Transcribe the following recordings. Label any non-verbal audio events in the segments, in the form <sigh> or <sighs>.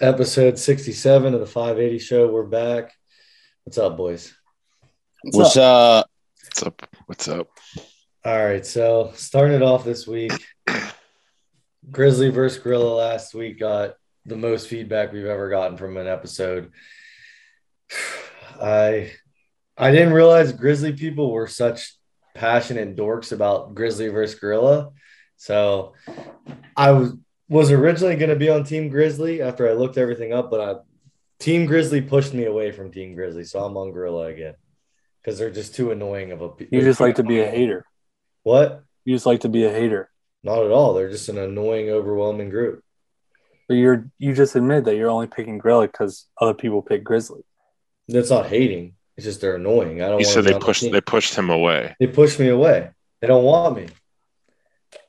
episode 67 of the 580 show. We're back. What's up, boys? What's, up? What's up? What's up? All right, so starting it off this week, Grizzly versus Gorilla last week got the most feedback we've ever gotten from an episode. I I didn't realize Grizzly people were such passionate dorks about Grizzly versus Gorilla. So I was was originally going to be on Team Grizzly after I looked everything up, but I, Team Grizzly pushed me away from Team Grizzly, so I'm on Gorilla again because they're just too annoying of a. You just like to be a hater. What? You just like to be a hater. Not at all. They're just an annoying, overwhelming group. But you're you just admit that you're only picking Gorilla because other people pick Grizzly. That's not hating. It's just they're annoying. I don't. He want said to they on the pushed they pushed him away. They pushed me away. They don't want me.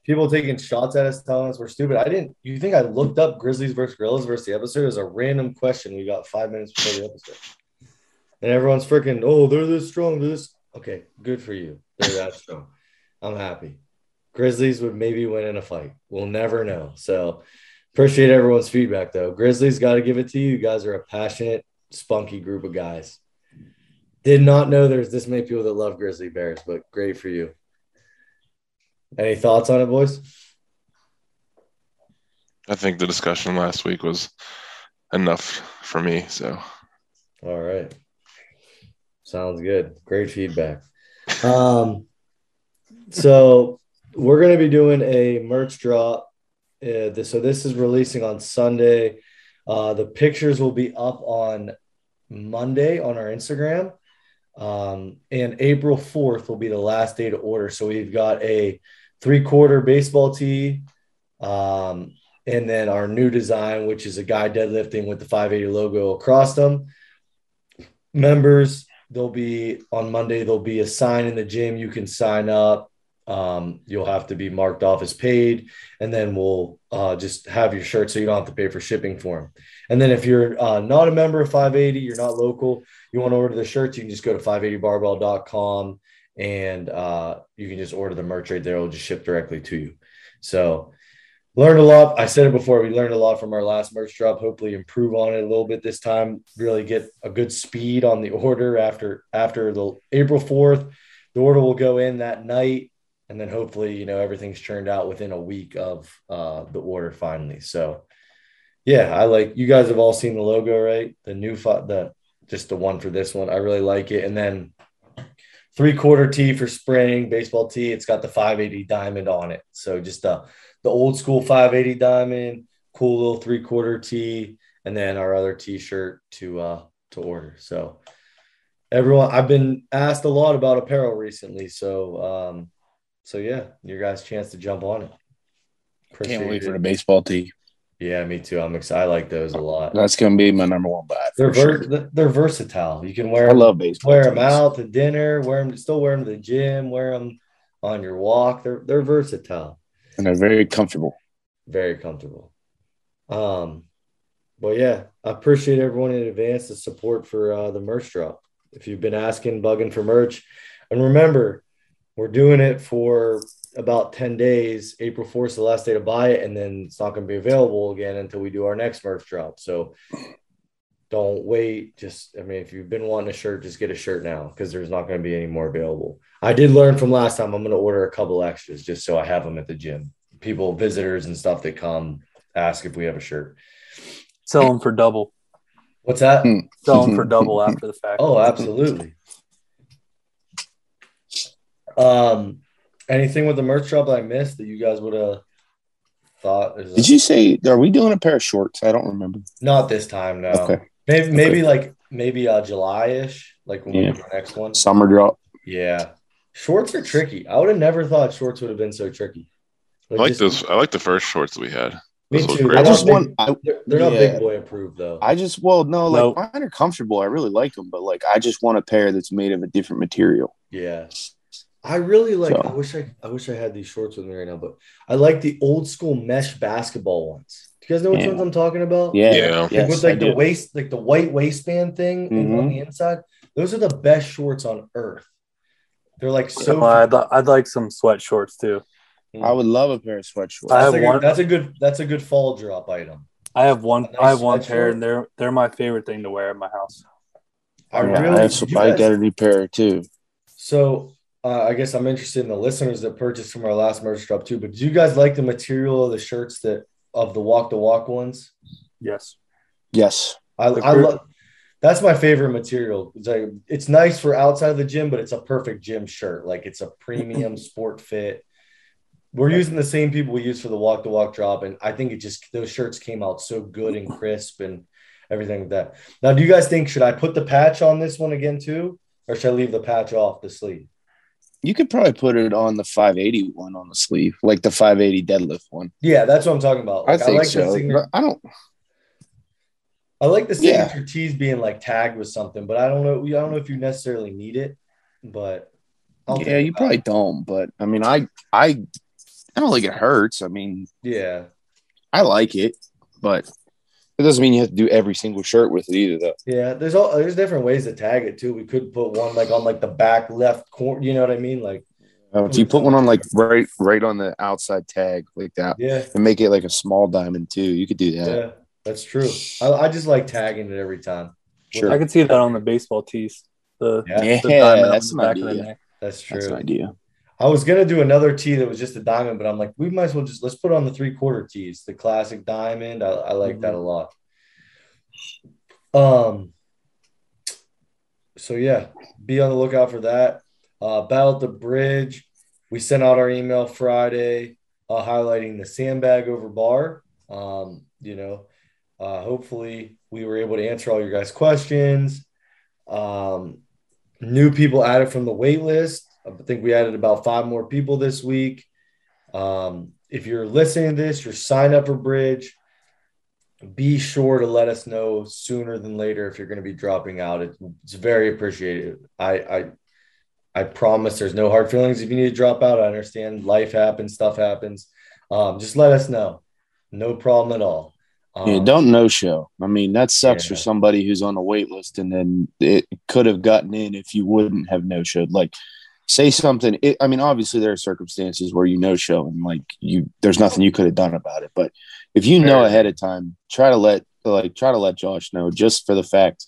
People taking shots at us, telling us we're stupid. I didn't. You think I looked up Grizzlies versus Gorillas versus the episode? It was a random question we got five minutes before the episode, and everyone's freaking. Oh, they're this strong. This. Okay, good for you. They're that <laughs> strong. I'm happy. Grizzlies would maybe win in a fight. We'll never know. So appreciate everyone's feedback though. Grizzlies got to give it to you. You guys are a passionate, spunky group of guys. Did not know there's this many people that love Grizzly Bears, but great for you. Any thoughts on it, boys? I think the discussion last week was enough for me. So All right. Sounds good. Great feedback. Um, so we're going to be doing a merch drop. Uh, this, so this is releasing on Sunday. Uh, the pictures will be up on Monday on our Instagram. Um, and April 4th will be the last day to order. So we've got a three quarter baseball tee. Um, and then our new design, which is a guy deadlifting with the 580 logo across them. Members, there'll be on Monday, there'll be a sign in the gym. You can sign up. Um, you'll have to be marked off as paid, and then we'll uh, just have your shirt so you don't have to pay for shipping for them. And then if you're uh, not a member of 580, you're not local, you want to order the shirts, you can just go to 580barbell.com and uh, you can just order the merch right there. It'll just ship directly to you. So learned a lot. I said it before. We learned a lot from our last merch drop. Hopefully, improve on it a little bit this time. Really get a good speed on the order after after the April fourth. The order will go in that night, and then hopefully, you know, everything's churned out within a week of uh, the order finally. So, yeah, I like. You guys have all seen the logo, right? The new fi- the just the one for this one. I really like it, and then. Three quarter tee for spring baseball tee. It's got the 580 diamond on it. So just a the old school 580 diamond, cool little three quarter tee, and then our other t-shirt to uh to order. So everyone, I've been asked a lot about apparel recently. So um, so yeah, your guys' chance to jump on it. Can't wait it. for the baseball tee. Yeah, me too. I'm excited. I like those a lot. That's gonna be my number one buy. They're ver- sure. they're versatile. You can wear I love baseball. wear them out to dinner, wear them still wear them to the gym, wear them on your walk. They're they're versatile. and they're very comfortable. very comfortable. Um, but yeah, I appreciate everyone in advance the support for uh, the merch drop. If you've been asking, bugging for merch, and remember, we're doing it for about 10 days. April 4th is the last day to buy it, and then it's not going to be available again until we do our next merch drop. So don't wait. Just, I mean, if you've been wanting a shirt, just get a shirt now because there's not going to be any more available. I did learn from last time. I'm going to order a couple extras just so I have them at the gym. People, visitors, and stuff that come ask if we have a shirt. Sell them for double. What's that? Hmm. Sell them for double after the <laughs> fact. Oh, absolutely. Um, anything with the merch drop that I missed that you guys would have thought is Did you say are we doing a pair of shorts? I don't remember. not this time? No, Okay. maybe maybe like maybe uh July ish, like when we do the next one. Summer drop. Yeah, shorts are tricky. I would have never thought shorts would have been so tricky. I like just- those. I like the first shorts we had. Me Those too. I just big- want I, They're, they're not big boy approved though. I just well no like Nope. mine are comfortable. I really like them, but like I just want a pair that's made of a different material. Yeah. I really like So- I wish I I wish I had these shorts with me right now, but I like the old school mesh basketball ones. Do you guys know which Yeah. ones I'm talking about? Yeah. Yeah. Like Yes, with like I the do. waist, like the white waistband thing in- on mm-hmm. the inside. Those are the best shorts on earth. They're like so So I'd, li- I'd like some sweat shorts too. I would love a pair of sweatshorts. I that's, have a good, one- that's a good that's a good fall drop item. I have one. A I have one pair, sweatshirt. and they're they're my favorite thing to wear at my house. I Yeah, really I, have- you I got a new pair too. So uh, I guess I'm interested in the listeners that purchased from our last merch drop too. But do you guys like the material of the shirts that of the walk the walk ones? Yes. Yes. I, I love. That's my favorite material. It's like it's nice for outside of the gym, but it's a perfect gym shirt. Like it's a premium <laughs> sport fit. We're using the same people we use for the walk the walk drop, and I think it just those shirts came out so good and crisp and everything like that. Now, do you guys think should I put the patch on this one again too, or should I leave the patch off the sleeve? You could probably put it on the 580 one on the sleeve, like the 580 deadlift one. Yeah, that's what I'm talking about. I Like, think like the so. signature, I don't. I like the Yeah. signature tees being like tagged with something, but I don't know. I don't know if you necessarily need it, but I'll yeah, you probably it. don't. But I mean, I, I, I don't think it hurts. I mean, yeah. I like it, but it doesn't mean you have to do every single shirt with it either. Though. Yeah, there's all there's different ways to tag it too. We could put one like on like the back left corner. You know what I mean? Like, Uh, if you put one on like right, right on the outside tag like that, yeah, and make it like a small diamond too, you could do that. yeah, that's true. I, I just like tagging it every time. Sure. I could see that on the baseball tees. The, Yeah, Yeah, the diamond that's the an back of the idea. neck. that's true. That's an idea. I was gonna do another tee that was just a diamond, but I'm like, we might as well just let's put on the three quarter tees, the classic diamond. I, I like that a lot. Um. So yeah, be on the lookout for that. Uh, Battle at the Bridge. We sent out our email Friday, uh, highlighting the sandbag over bar. Um, you know, uh, hopefully we were able to answer all your guys' questions. Um, new people added from the wait list. I think we added about five more people this week. Um, if you're listening to this, you're signed up for Bridge. Be sure to let us know sooner than later if you're going to be dropping out. It, it's very appreciated. I, I I promise there's no hard feelings if you need to drop out. I understand life happens, stuff happens. Um, just let us know. No problem at all. Um, Yeah, don't no show. I mean, that sucks Yeah. for somebody who's on the wait list and then it could have gotten in if you wouldn't have no showed. Like, say something. It, I mean, obviously there are circumstances where you know show and like you, there's nothing you could have done about it. But if you know ahead of time, try to let like try to let Josh know just for the fact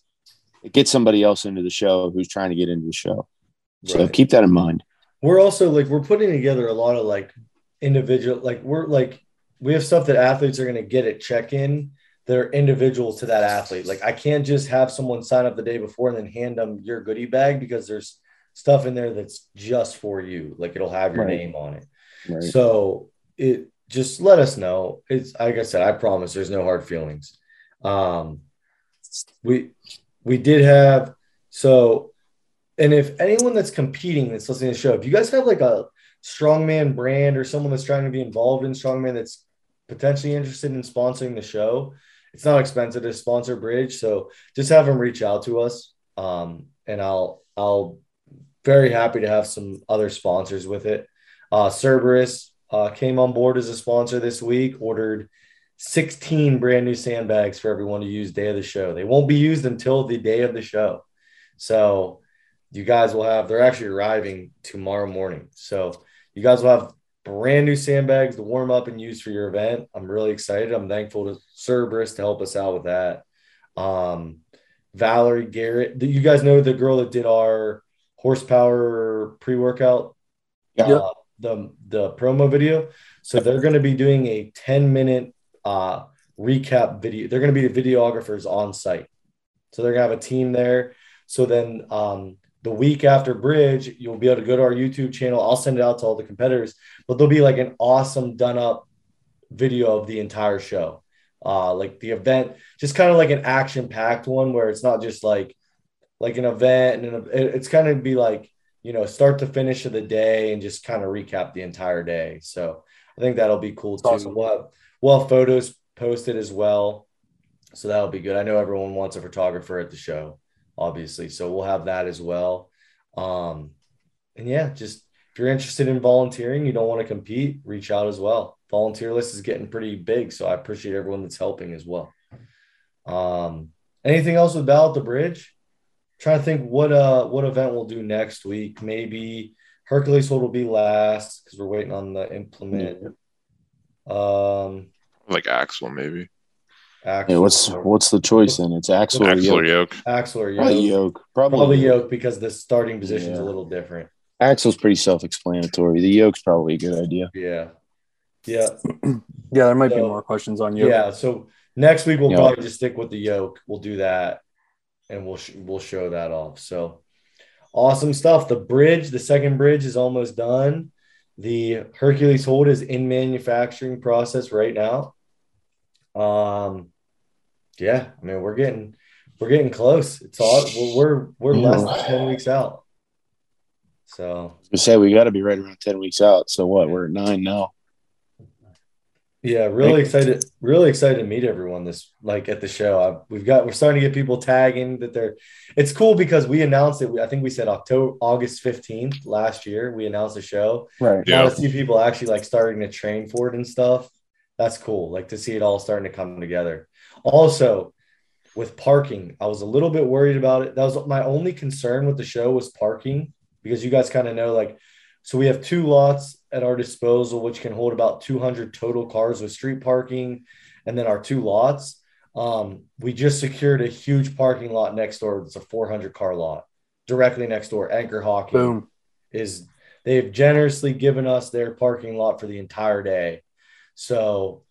it gets somebody else into the show who's trying to get into the show. So Right. keep that in mind. we're also like we're putting together a lot of like individual like we're like we have stuff that athletes are going to get at check-in that are individual to that athlete like i can't just have someone sign up the day before and then hand them your goodie bag because there's stuff in there that's just for you like it'll have your Right. name on it. Right. so it just let us know. It's like i said i promise there's no hard feelings. Um we we did have so and if anyone that's competing that's listening to the show if you guys have like a strongman brand or someone that's trying to be involved in strongman that's potentially interested in sponsoring the show it's not expensive to sponsor bridge. So just have them reach out to us. Um, and i'll i'll very happy to have some other sponsors with it. Uh cerberus uh, came on board as a sponsor this week ordered 16 brand new sandbags for everyone to use day of the show. They won't be used until the day of the show. So you guys will have they're actually arriving tomorrow morning. So you guys will have brand new sandbags to warm up and use for your event. I'm really excited. I'm thankful to cerberus to help us out with that. Um valerie garrett you guys know the girl that did our horsepower pre-workout Yeah. Yep. uh, the the promo video. So they're going to be doing a 10 minute uh recap video. They're going to be the videographers on site. So they're going to have a team there. So then um the week after bridge you'll be able to go to our youtube channel. I'll send it out to all the competitors but there'll be like an awesome done up video of the entire show. Uh like the event just kind of like an action packed one where it's not just like like an event and an, it's kind of be like you know start to finish of the day and just kind of recap the entire day. So i think that'll be cool too. awesome. we'll, have, we'll have photos posted as well. So that'll be good. I know everyone wants a photographer at the show obviously. So we'll have that as well. Um and yeah just if you're interested in volunteering you don't want to compete reach out as well. Volunteer list is getting pretty big so i appreciate everyone that's helping as well. Um anything else with at the bridge trying to think what uh what event we'll do next week maybe hercules hold will be last because we're waiting on the implement um Like Axle, maybe. Axle, Yeah, what's what's the choice then? It's axle or Axle or yoke. yoke. axle or yoke? Probably yoke. Probably, Probably yoke. yoke because the starting position is a little different. Axle's pretty self-explanatory. The yoke's probably a good idea. Yeah. Yeah. <clears throat> Yeah, there might be more questions on you. Yeah. So next week we'll Yeah. probably just stick with the yoke. We'll do that, and we'll sh- we'll show that off. So awesome stuff. The bridge, the second bridge, is almost done. The Hercules hold is in manufacturing process right now. Um, yeah. I mean, we're getting we're getting close. It's all we're we're, we're less than ten weeks out. So We say we got to be right around ten weeks out. So what? We're at nine now. Yeah, really excited. Really excited to meet everyone this like at the show. I, we've got we're starting to get people tagging that they're. It's cool because we announced it. I think we said October August fifteenth last year. We announced the show. Right. Yeah. Now to see people actually like starting to train for it and stuff. That's cool. Like to see it all starting to come together. Also, with parking, I was a little bit worried about it. That was my only concern with the show was parking because you guys kind of know like so we have two lots at our disposal which can hold about 200 total cars with street parking and then our two lots um, we just secured a huge parking lot next door it's a 400 car lot directly next door anchor hockey Boom. is they've generously given us their parking lot for the entire day. So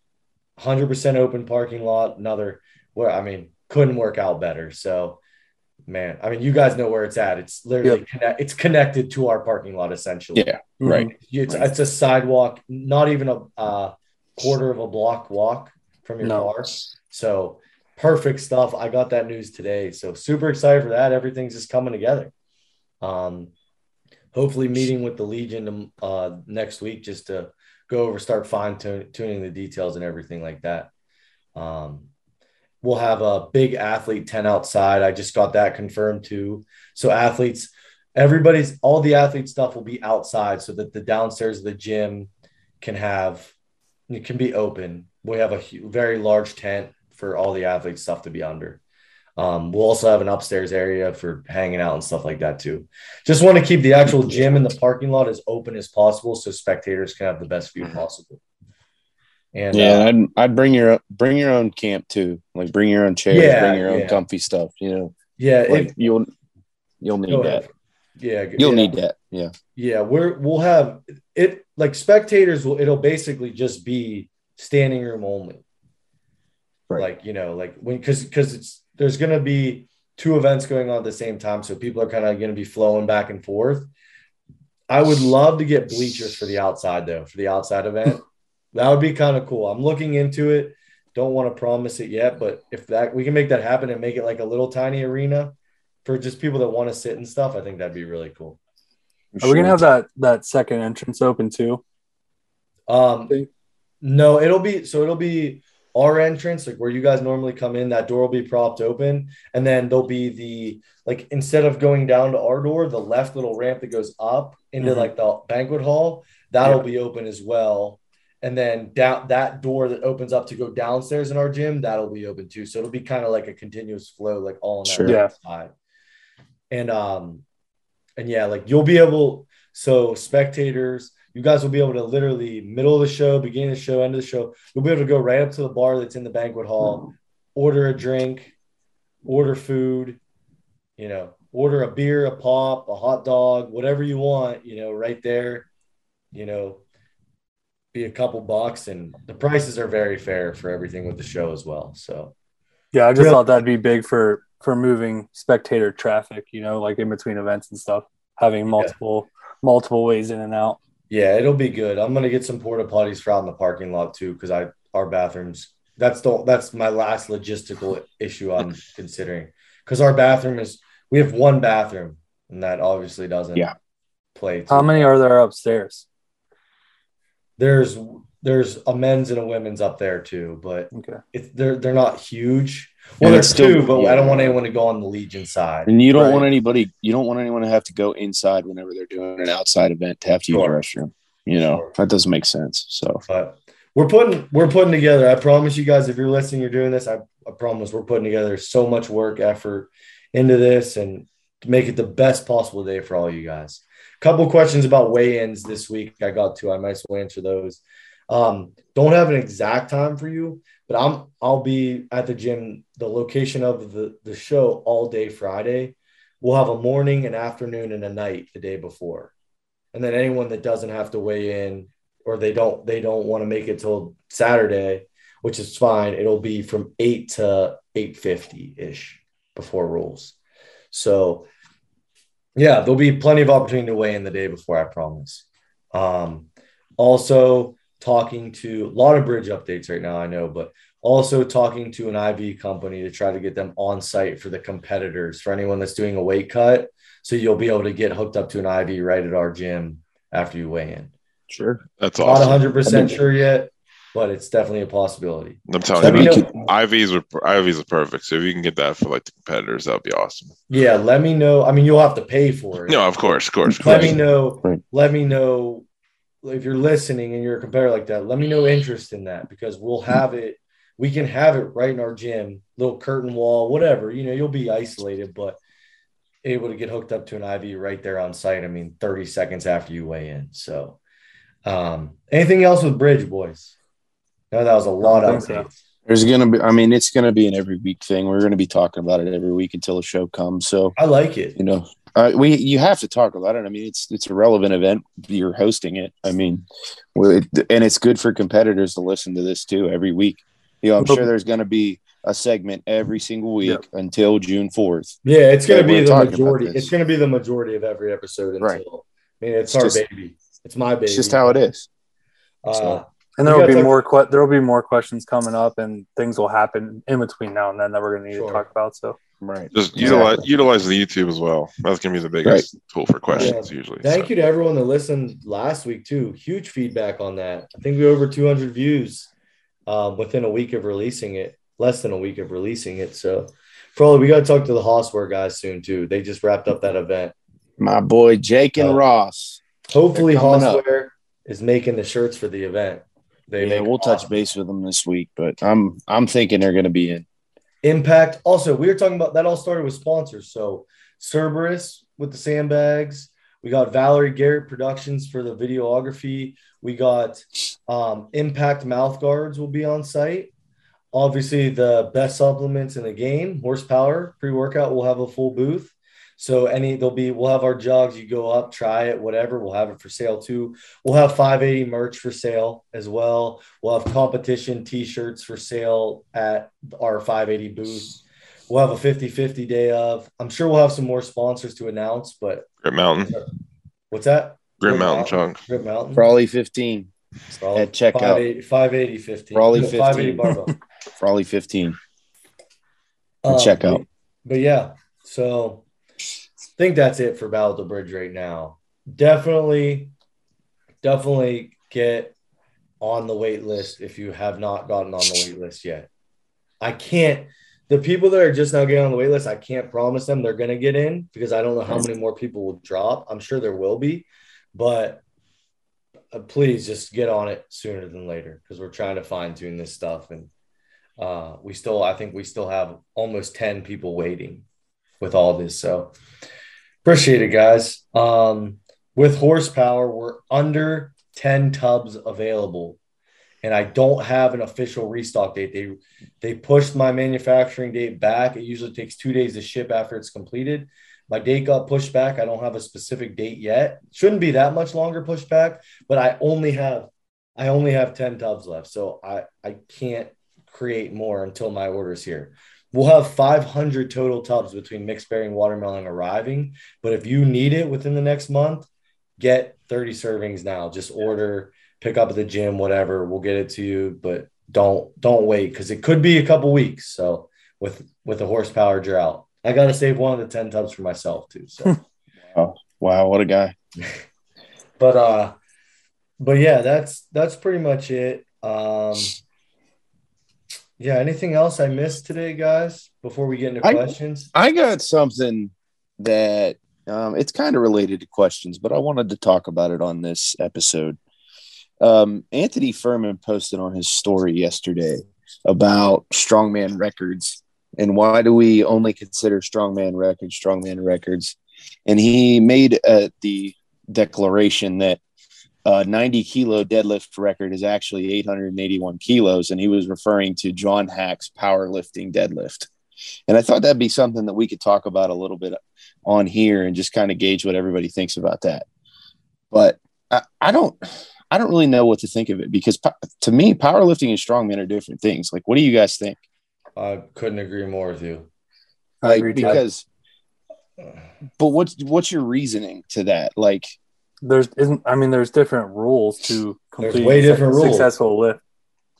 100% open parking lot, another where I mean, couldn't work out better. So man, I mean, you guys know where it's at. It's literally connect, it's connected to our parking lot essentially. Yeah. Right. It's, it's a sidewalk, not even a uh, quarter of a block walk from your No. car. So perfect stuff. I got that news today. So super excited for that. Everything's just coming together. Um, hopefully meeting with the Legion uh, next week just to go over, start fine tuning the details and everything like that. Um, we'll have a big athlete tent outside. I just got that confirmed too. So athletes, everybody's all the athlete stuff will be outside so that the downstairs of the gym can have it can be open. We have a very large tent for all the athlete stuff to be under. Um, we'll also have an upstairs area for hanging out and stuff like that too. Just want to keep the actual gym and the parking lot as open as possible so spectators can have the best view possible. And Yeah, uh, I'd, I'd bring your bring your own camp too. Like bring your own chairs, Yeah, bring your own yeah. comfy stuff. You know, yeah, like if, you'll you'll need that. Yeah, You'll yeah. need that. Yeah. Yeah, we're we'll have it like spectators will it'll basically just be standing room only. Right. Like, you know, like when cuz cuz it's there's going to be two events going on at the same time so people are kind of going to be flowing back and forth. I would love to get bleachers for the outside though, for the outside event. That would be kind of cool. I'm looking into it. Don't want to promise it yet, but if that we can make that happen and make it like a little tiny arena for just people that want to sit and stuff, I think that'd be really cool. Are we gonna have that that second entrance open too? Um, no, it'll be so it'll be our entrance, like where you guys normally come in. That door will be propped open, and then there'll be the like instead of going down to our door, the left little ramp that goes up into Mhm. like the banquet hall that'll Yeah. be open as well. And then down that door that opens up to go downstairs in our gym, that'll be open too. So it'll be kind of like a continuous flow, like all on that Sure. Yeah. side. And um, and yeah, like you'll be able. So spectators, you guys will be able to literally middle of the show, beginning of the show, end of the show. You'll be able to go right up to the bar that's in the banquet hall, order a drink, order food, you know, order a beer, a pop, a hot dog, whatever you want, you know, right there, you know, be a couple bucks. And the prices are very fair for everything with the show as well. So, Yeah, I just Yeah. thought that'd be big for for moving spectator traffic. You know, like in between events and stuff, having multiple multiple ways in and out. yeah, it'll be good. I'm gonna get some porta potties for out in the parking lot too, because I our bathrooms. That's the that's my last logistical issue I'm <laughs> considering because our bathroom is we have one bathroom and that obviously doesn't Yeah. play. too How many are there upstairs? There's there's a men's and a women's up there too, but Okay. it's they're they're not huge. Well, And there's it's still- two, but yeah. I don't want anyone to go on the Legion side. And you don't Right. want anybody you don't want anyone to have to go inside whenever they're doing an outside event to have to use the restroom. You know, Sure. that doesn't make sense. So But we're putting we're putting together. I promise you guys, if you're listening, you're doing this. I, I promise we're putting together so much work, effort into this, and to make it the best possible day for all you guys. Couple questions about weigh-ins this week. I got to. I might as well answer those. Um, don't have an exact time for you, but I'm I'll be at the gym, the location of the the show all day Friday. We'll have a morning, an afternoon, and a night the day before, and then anyone that doesn't have to weigh in or they don't they don't want to make it till Saturday, which is fine. It'll be from eight to eight fifty ish before rules. So yeah, there'll be plenty of opportunity to weigh in the day before. I promise. Um, also talking to a lot of bridge updates right now. I know, but also talking to an IV company to try to get them on site for the competitors for anyone that's doing a weight cut. So you'll be able to get hooked up to an IV right at our gym after you weigh in. Sure. That's awesome. Not 100% sure yet, but it's definitely a possibility. I'm telling Let you, know- IVs are IVs are perfect. So if you can get that for like the competitors, that would be awesome. Yeah, let me know. I mean, you'll have to pay for it. No, of course, of course, of let course. me know. Right. Let me know if you're listening and you're a competitor like that. Let me know interest in that because we'll have it. We can have it right in our gym, little curtain wall, whatever. You know, you'll be isolated, but able to get hooked up to an IV right there on site. I mean, 30 seconds after you weigh in. So, um, anything else with Bridge, boys? No, that was a lot of so. There's gonna be. I mean, it's gonna be an every week thing. We're gonna be talking about it every week until the show comes. So I like it. you know, uh, we you have to talk about it. I mean, it's it's a relevant event. You're hosting it. I mean, well, it, and it's good for competitors to listen to this too every week. You know, I'm sure there's going to be a segment every single week Yep. until June 4th. Yeah, it's going to be the majority. It's going to be the majority of every episode until. Right. I mean, it's, It's our just- baby. It's my baby. It's just how it is. Uh, So- And there will be talk- more. Que- there will be more questions coming up, and things will happen in between now and then that we're going to need Sure. to talk about. So Right. Just Yeah. utilize utilize the YouTube as well. That's gonna be the biggest tool for questions usually. Thank So, you to everyone that listened last week too. Huge feedback on that. I think we over 200 views um, within a week of releasing it. Less than a week of releasing it. So, probably we got to talk to the Hossware guys soon too. They just wrapped up that event. My boy Jake and Uh, Ross. Hopefully, They're up. Hossware is making the shirts for the event. They yeah, we'll touch awesome. base with them this week, but I'm I'm thinking they're going to be in. Impact. Also, we were talking about that all started with sponsors. So Cerberus with the sandbags. We got Valerie Garrett Productions for the videography. We got um, Impact mouth guards will be on site. Obviously, the best supplements in the game, horsepower pre-workout will have a full booth. So any there'll be we'll have our jugs. You go up, try it, whatever. We'll have it for sale too. We'll have 580 merch for sale as well. We'll have competition t-shirts for sale at our 580 booth. We'll have a 50-50 day of. I'm sure we'll have some more sponsors to announce, but Grip Mountain, what's that? Grip Grip Mountain Mountain. chunk. Grip Mountain. Raleigh 15. Probably at checkout. 580, 580 15. Raleigh No, 580 15. barbell. Raleigh 15. Um, checkout. But, but yeah, so I think that's it for Battle of the Bridge right now. Definitely, definitely get on the wait list if you have not gotten on the wait list yet. I can't. The people that are just now getting on the wait list, I can't promise them they're going to get in because I don't know how many more people will drop. I'm sure there will be, but uh, please just get on it sooner than later because we're trying to fine tune this stuff and uh, we still i think we still have almost 10 people waiting with all this so appreciate it guys. Um, with horsepower we're under 10 tubs available and i don't have an official restock date. They they pushed my manufacturing date back. It usually takes two days to ship after it's completed. My date got pushed back. I don't have a specific date yet. Shouldn't be that much longer pushed back but i only have i only have 10 tubs left so i i can't create more until my order's here. We'll have 500 total tubs between mixed berry and watermelon arriving. But if you need it within the next month, get 30 servings now. Just order, pick up at the gym, whatever. We'll get it to you, but don't don't wait because it could be a couple weeks. So with with the horsepower drought, I got to save one of the 10 tubs for myself too. So, <laughs> Wow, what a guy. <laughs> but uh, but yeah, that's that's pretty much it. Um, yeah. Anything else I missed today, guys? Before we get into I- questions. I got something that um, it's kind of related to questions, but I wanted to talk about it on this episode. Um, Anthony Furman posted on his story yesterday about strongman records and why do we only consider strongman records strongman records and he made uh, the declaration that uh, 90 kilo deadlift record is actually 881 kilos, and he was referring to John Haack's powerlifting deadlift. And I thought that'd be something that we could talk about a little bit on here and just kind of gauge what everybody thinks about that. But I, I don't, I don't really know what to think of it because to me, powerlifting and strongman are different things. Like, what do you guys think? I couldn't agree more with you. I Like, agree, too. because, but what's what's your reasoning to that? Like, there's isn't I mean there's different rules to complete way different a rules. successful lift.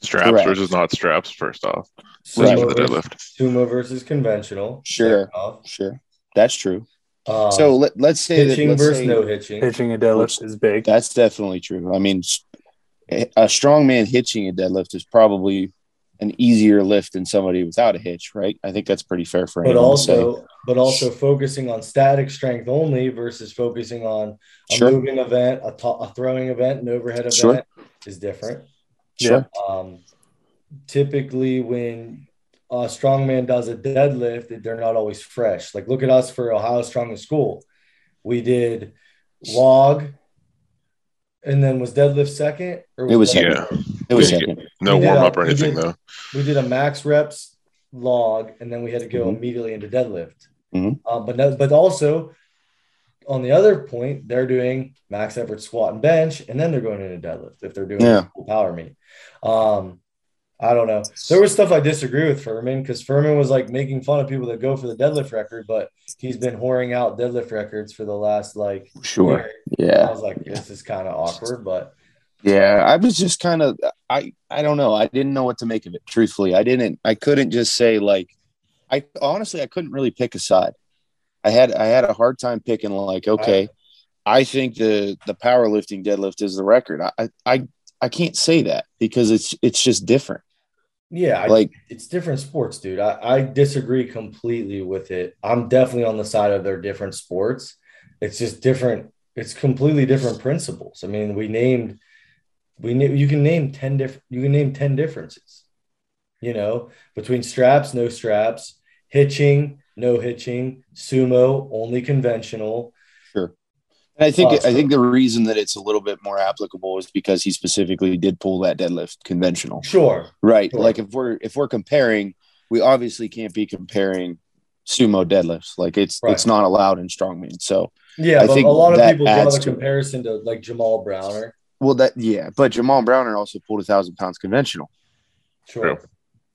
Straps Correct. versus not straps. First off, Right. for the Sumo, versus, deadlift. sumo versus conventional. Sure. Sure, that's true. Um, so let, let's say that hitching let's versus say, no hitching. Hitching a deadlift is big. That's definitely true. I mean, a strong man hitching a deadlift is probably an easier lift than somebody without a hitch, right? I think that's pretty fair for but anyone to also but also focusing on static strength only versus focusing on a Sure. moving event, a, to- a throwing event, an overhead event Sure. is different. Sure. Um, typically, when a strongman does a deadlift, they're not always fresh. Like look at us for Ohio Strongest School. We did log, and then was deadlift second, or It was deadlift Yeah. It was second. No We warm up or we anything did- though. we did a max reps log, and then we had to go Mhm. immediately into deadlift. Mhm. Um, but no, but also on the other point, they're doing max effort squat and bench, and then they're going into deadlift if they're doing Yeah. power meet. Um, I don't know. There was stuff I disagree with Furman because Furman was like making fun of people that go for the deadlift record, but he's been whoring out deadlift records for the last like Sure. year. I was like, this is kind of awkward, but Yeah. I was just kind of I I don't know. I didn't know what to make of it. Truthfully, I didn't. I couldn't just say like. I honestly I couldn't really pick a side. I had I had a hard time picking like okay, I think the the powerlifting deadlift is the record. I I I can't say that because it's it's just different. yeah, I, Like it's different sports, dude. I, I disagree completely with it. I'm definitely on the side of their different sports. It's just different. It's completely different principles. I mean, we named, we you can name ten different. You can name ten differences. You know, between straps, no straps, hitching, no hitching, sumo, only conventional. And I think Awesome. I think the reason that it's a little bit more applicable is because he specifically did pull that deadlift conventional. Sure, Right. Sure. Like if we're if we're comparing, we obviously can't be comparing sumo deadlifts. Like it's Right. it's not allowed in strongman. So yeah, I but think a lot of people draw the comparison to like Jamal Browner. Well that yeah, but Jamal Browner also pulled a thousand pounds conventional. Sure,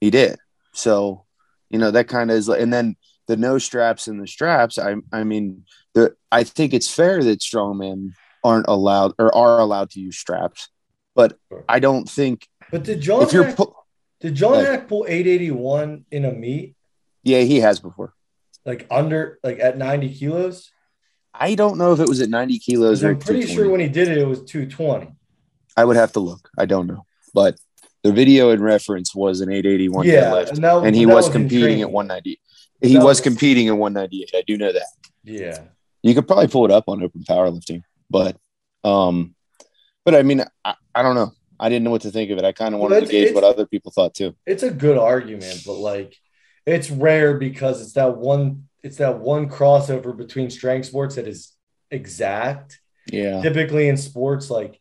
He did. So, you know, that kind of is and then the no straps and the straps, I I mean, the I think it's fair that strongmen aren't allowed or are allowed to use straps. But Sure. I don't think but did John if you're Haack, pu- did John Like- Haack pull 881 in a meet? yeah, he has before. like under like at 90 kilos I don't know if it was at 90 kilos. i'm pretty sure when he did it it was 220 I would have to look. I don't know. But the video in reference was an 881 yeah deadlift, and, that, and he that was competing at 190. He was was- competing at 198. I do know that. yeah You could probably pull it up on open powerlifting, but um, but I mean, I, I don't know. I didn't know what to think of it. I kind of Well, wanted to gauge what other people thought too. it's a good argument but like it's rare because it's that one it's that one crossover between strength sports that is exact Yeah, typically in sports like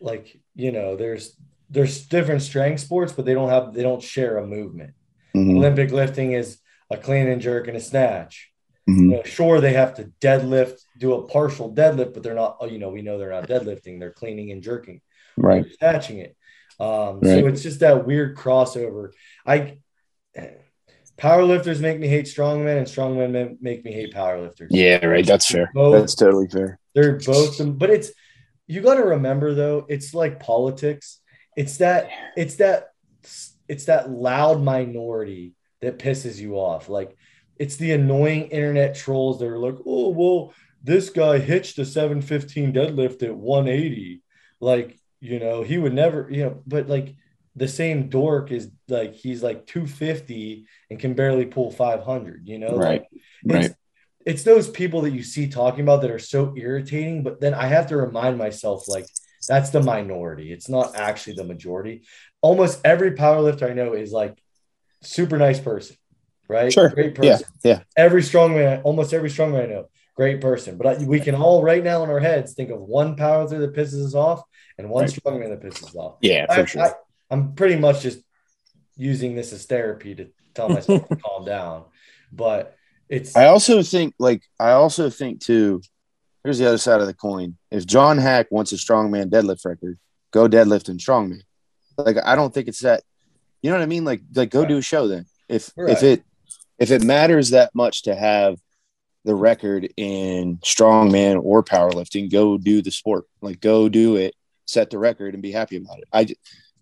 like you know there's there's different strength sports but they don't have they don't share a movement Mhm, olympic lifting is a clean and jerk and a snatch mhm. you know, sure they have to deadlift, do a partial deadlift, but they're not. oh, You know, we know they're not deadlifting; they're cleaning and jerking, right. snatching it. Um, Right. So it's just that weird crossover. I powerlifters make me hate strongmen, and strongmen ma- make me hate powerlifters. Yeah, right. That's fair. Both- That's totally fair. They're both, but it's you got to remember though. It's like politics. It's that. It's that. It's that loud minority that pisses you off. Like it's the annoying internet trolls that are like, oh well, this guy hitched a 715 deadlift at 180. Like you know, he would never. You know, but like the same dork is like he's like 250 and can barely pull 500. You know, Right. Like, Right. it's, it's those people that you see talking about that are so irritating, but then I have to remind myself like that's the minority. It's not actually the majority. Almost every powerlifter I know is like super nice person, right? Sure. Great Yeah. person. Yeah. Every strongman, almost every strongman I know, great person. But I, we can all right now in our heads think of one powerlifter that pisses us off and one Right. strongman that pisses us off. Yeah, I, for sure. I, I'm pretty much just using this as therapy to tell myself to <laughs> calm down. But it's I also think, like, I also think too. Here's the other side of the coin. If John Haack wants a strongman deadlift record, go deadlift and strongman. Like, I don't think it's that. You know what I mean? Like, like go Right. do a show then. If Right. if it if it matters that much to have the record in strongman or powerlifting, go do the sport. Like, go do it, set the record, and be happy about it. I j-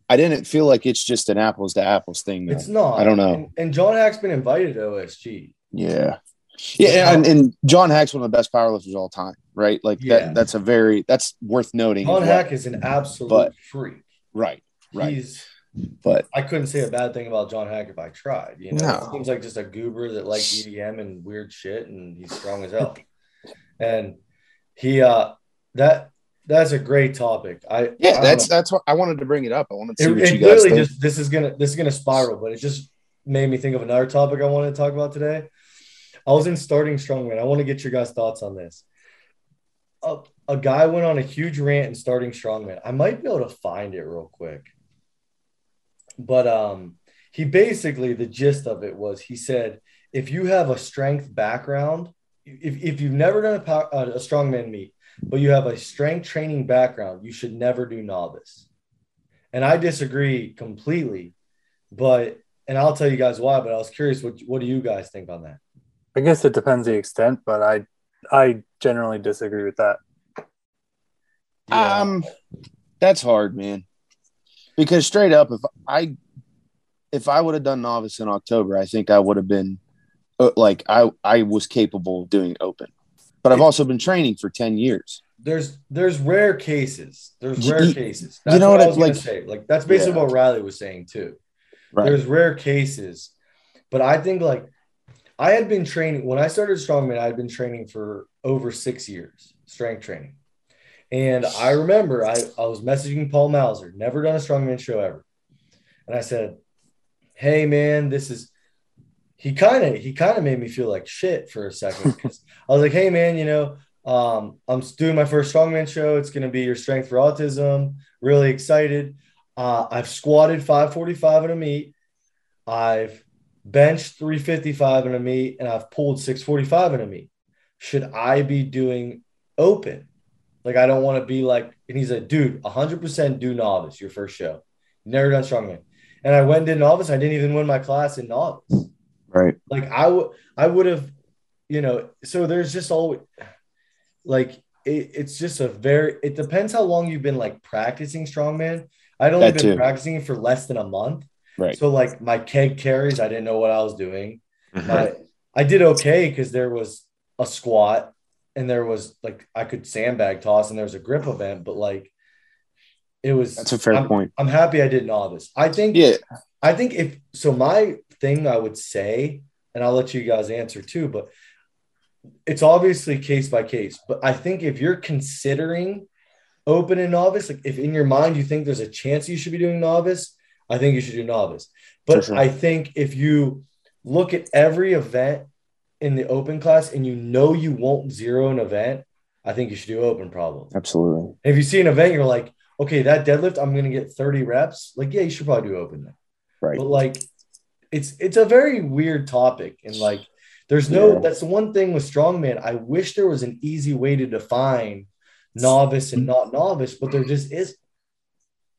I didn't feel like it's just an apples to apples thing. Though. it's not. I don't know. And, and John Haack's been invited to OSG. Yeah. Yeah, and, and John Haack's one of the best powerlifters of all time, right? Like Yeah. that that's a very that's worth noting. John well. Haack is an absolute But- freak. Right, right. He's But I couldn't say a bad thing about John Haack if I tried. You know, No. seems like just a goober that likes EDM and weird shit, and he's strong as hell. And he, uh, that that's a great topic. I I yeah, don't that's know. that's what I wanted to bring it up. I wanted to see it, what it you guys literally think. just this is gonna this is gonna spiral, but it just made me think of another topic I wanted to talk about today. I was in starting strongman. I want to get your guys' thoughts on this. A, a guy went on a huge rant in starting strongman. I might be able to find it real quick, but um, he basically the gist of it was he said if you have a strength background, if, if you've never done a, power, a strongman meet, but you have a strength training background, you should never do novice. And I disagree completely, but and I'll tell you guys why. But I was curious, what what do you guys think on that? I guess it depends the extent, but I I generally disagree with that. Yeah. Um that's hard, man. Because straight up, if I if I would have done novice in October, I think I would have been uh, like I I was capable of doing open. But I've also been training for 10 years. there's there's rare cases. There's rare you- cases. you know what, I was like- say. Like that's basically Yeah. what Riley was saying too. Right. There's rare cases, but I think like I had been training when I started strongman. I had been training for over six years, strength training. And I remember I, I was messaging Paul Mauser, never done a strongman show ever. And I said, Hey man, this is he kind of he kind of made me feel like shit for a second because I was like, hey man, you know, um, I'm doing my first strongman show. It's gonna be your strength for autism. Really excited. Uh, I've squatted 545 in a meet. I've benched 355 in a meet, and I've pulled 645 in a meet. Should I be doing open? Like I don't want to be like, and he's like, dude, 100% do novice your first show. Never done strongman. And I went did novice. I didn't even win my class in novice. Right. Like I would, I would have, you know. So there's just always, like, it, it's just a very. It depends how long you've been like practicing strongman. I'd only That been too. practicing for less than a month. Right. So like my keg carries, I didn't know what I was doing. Mhm. My, I did okay because there was a squat and there was like I could sandbag toss and there was a grip event, but like it was. That's a fair I'm, point. I'm happy I did novice. I think Yeah. I think if so, my thing I would say, and I'll let you guys answer too, but it's obviously case by case. But I think if you're considering open and novice, like if in your mind you think there's a chance you should be doing novice, I think you should do novice. But sure. I think if you look at every event in the open class and you know you won't zero an event, I think you should do open probably. Absolutely. And if you see an event, you're like, okay, that deadlift, I'm gonna get 30 reps. Like, yeah, you should probably do open then. Right. But like, it's it's a very weird topic, and like, there's no. Yeah. That's the one thing with strongman. I wish there was an easy way to define novice and not novice, but there just is.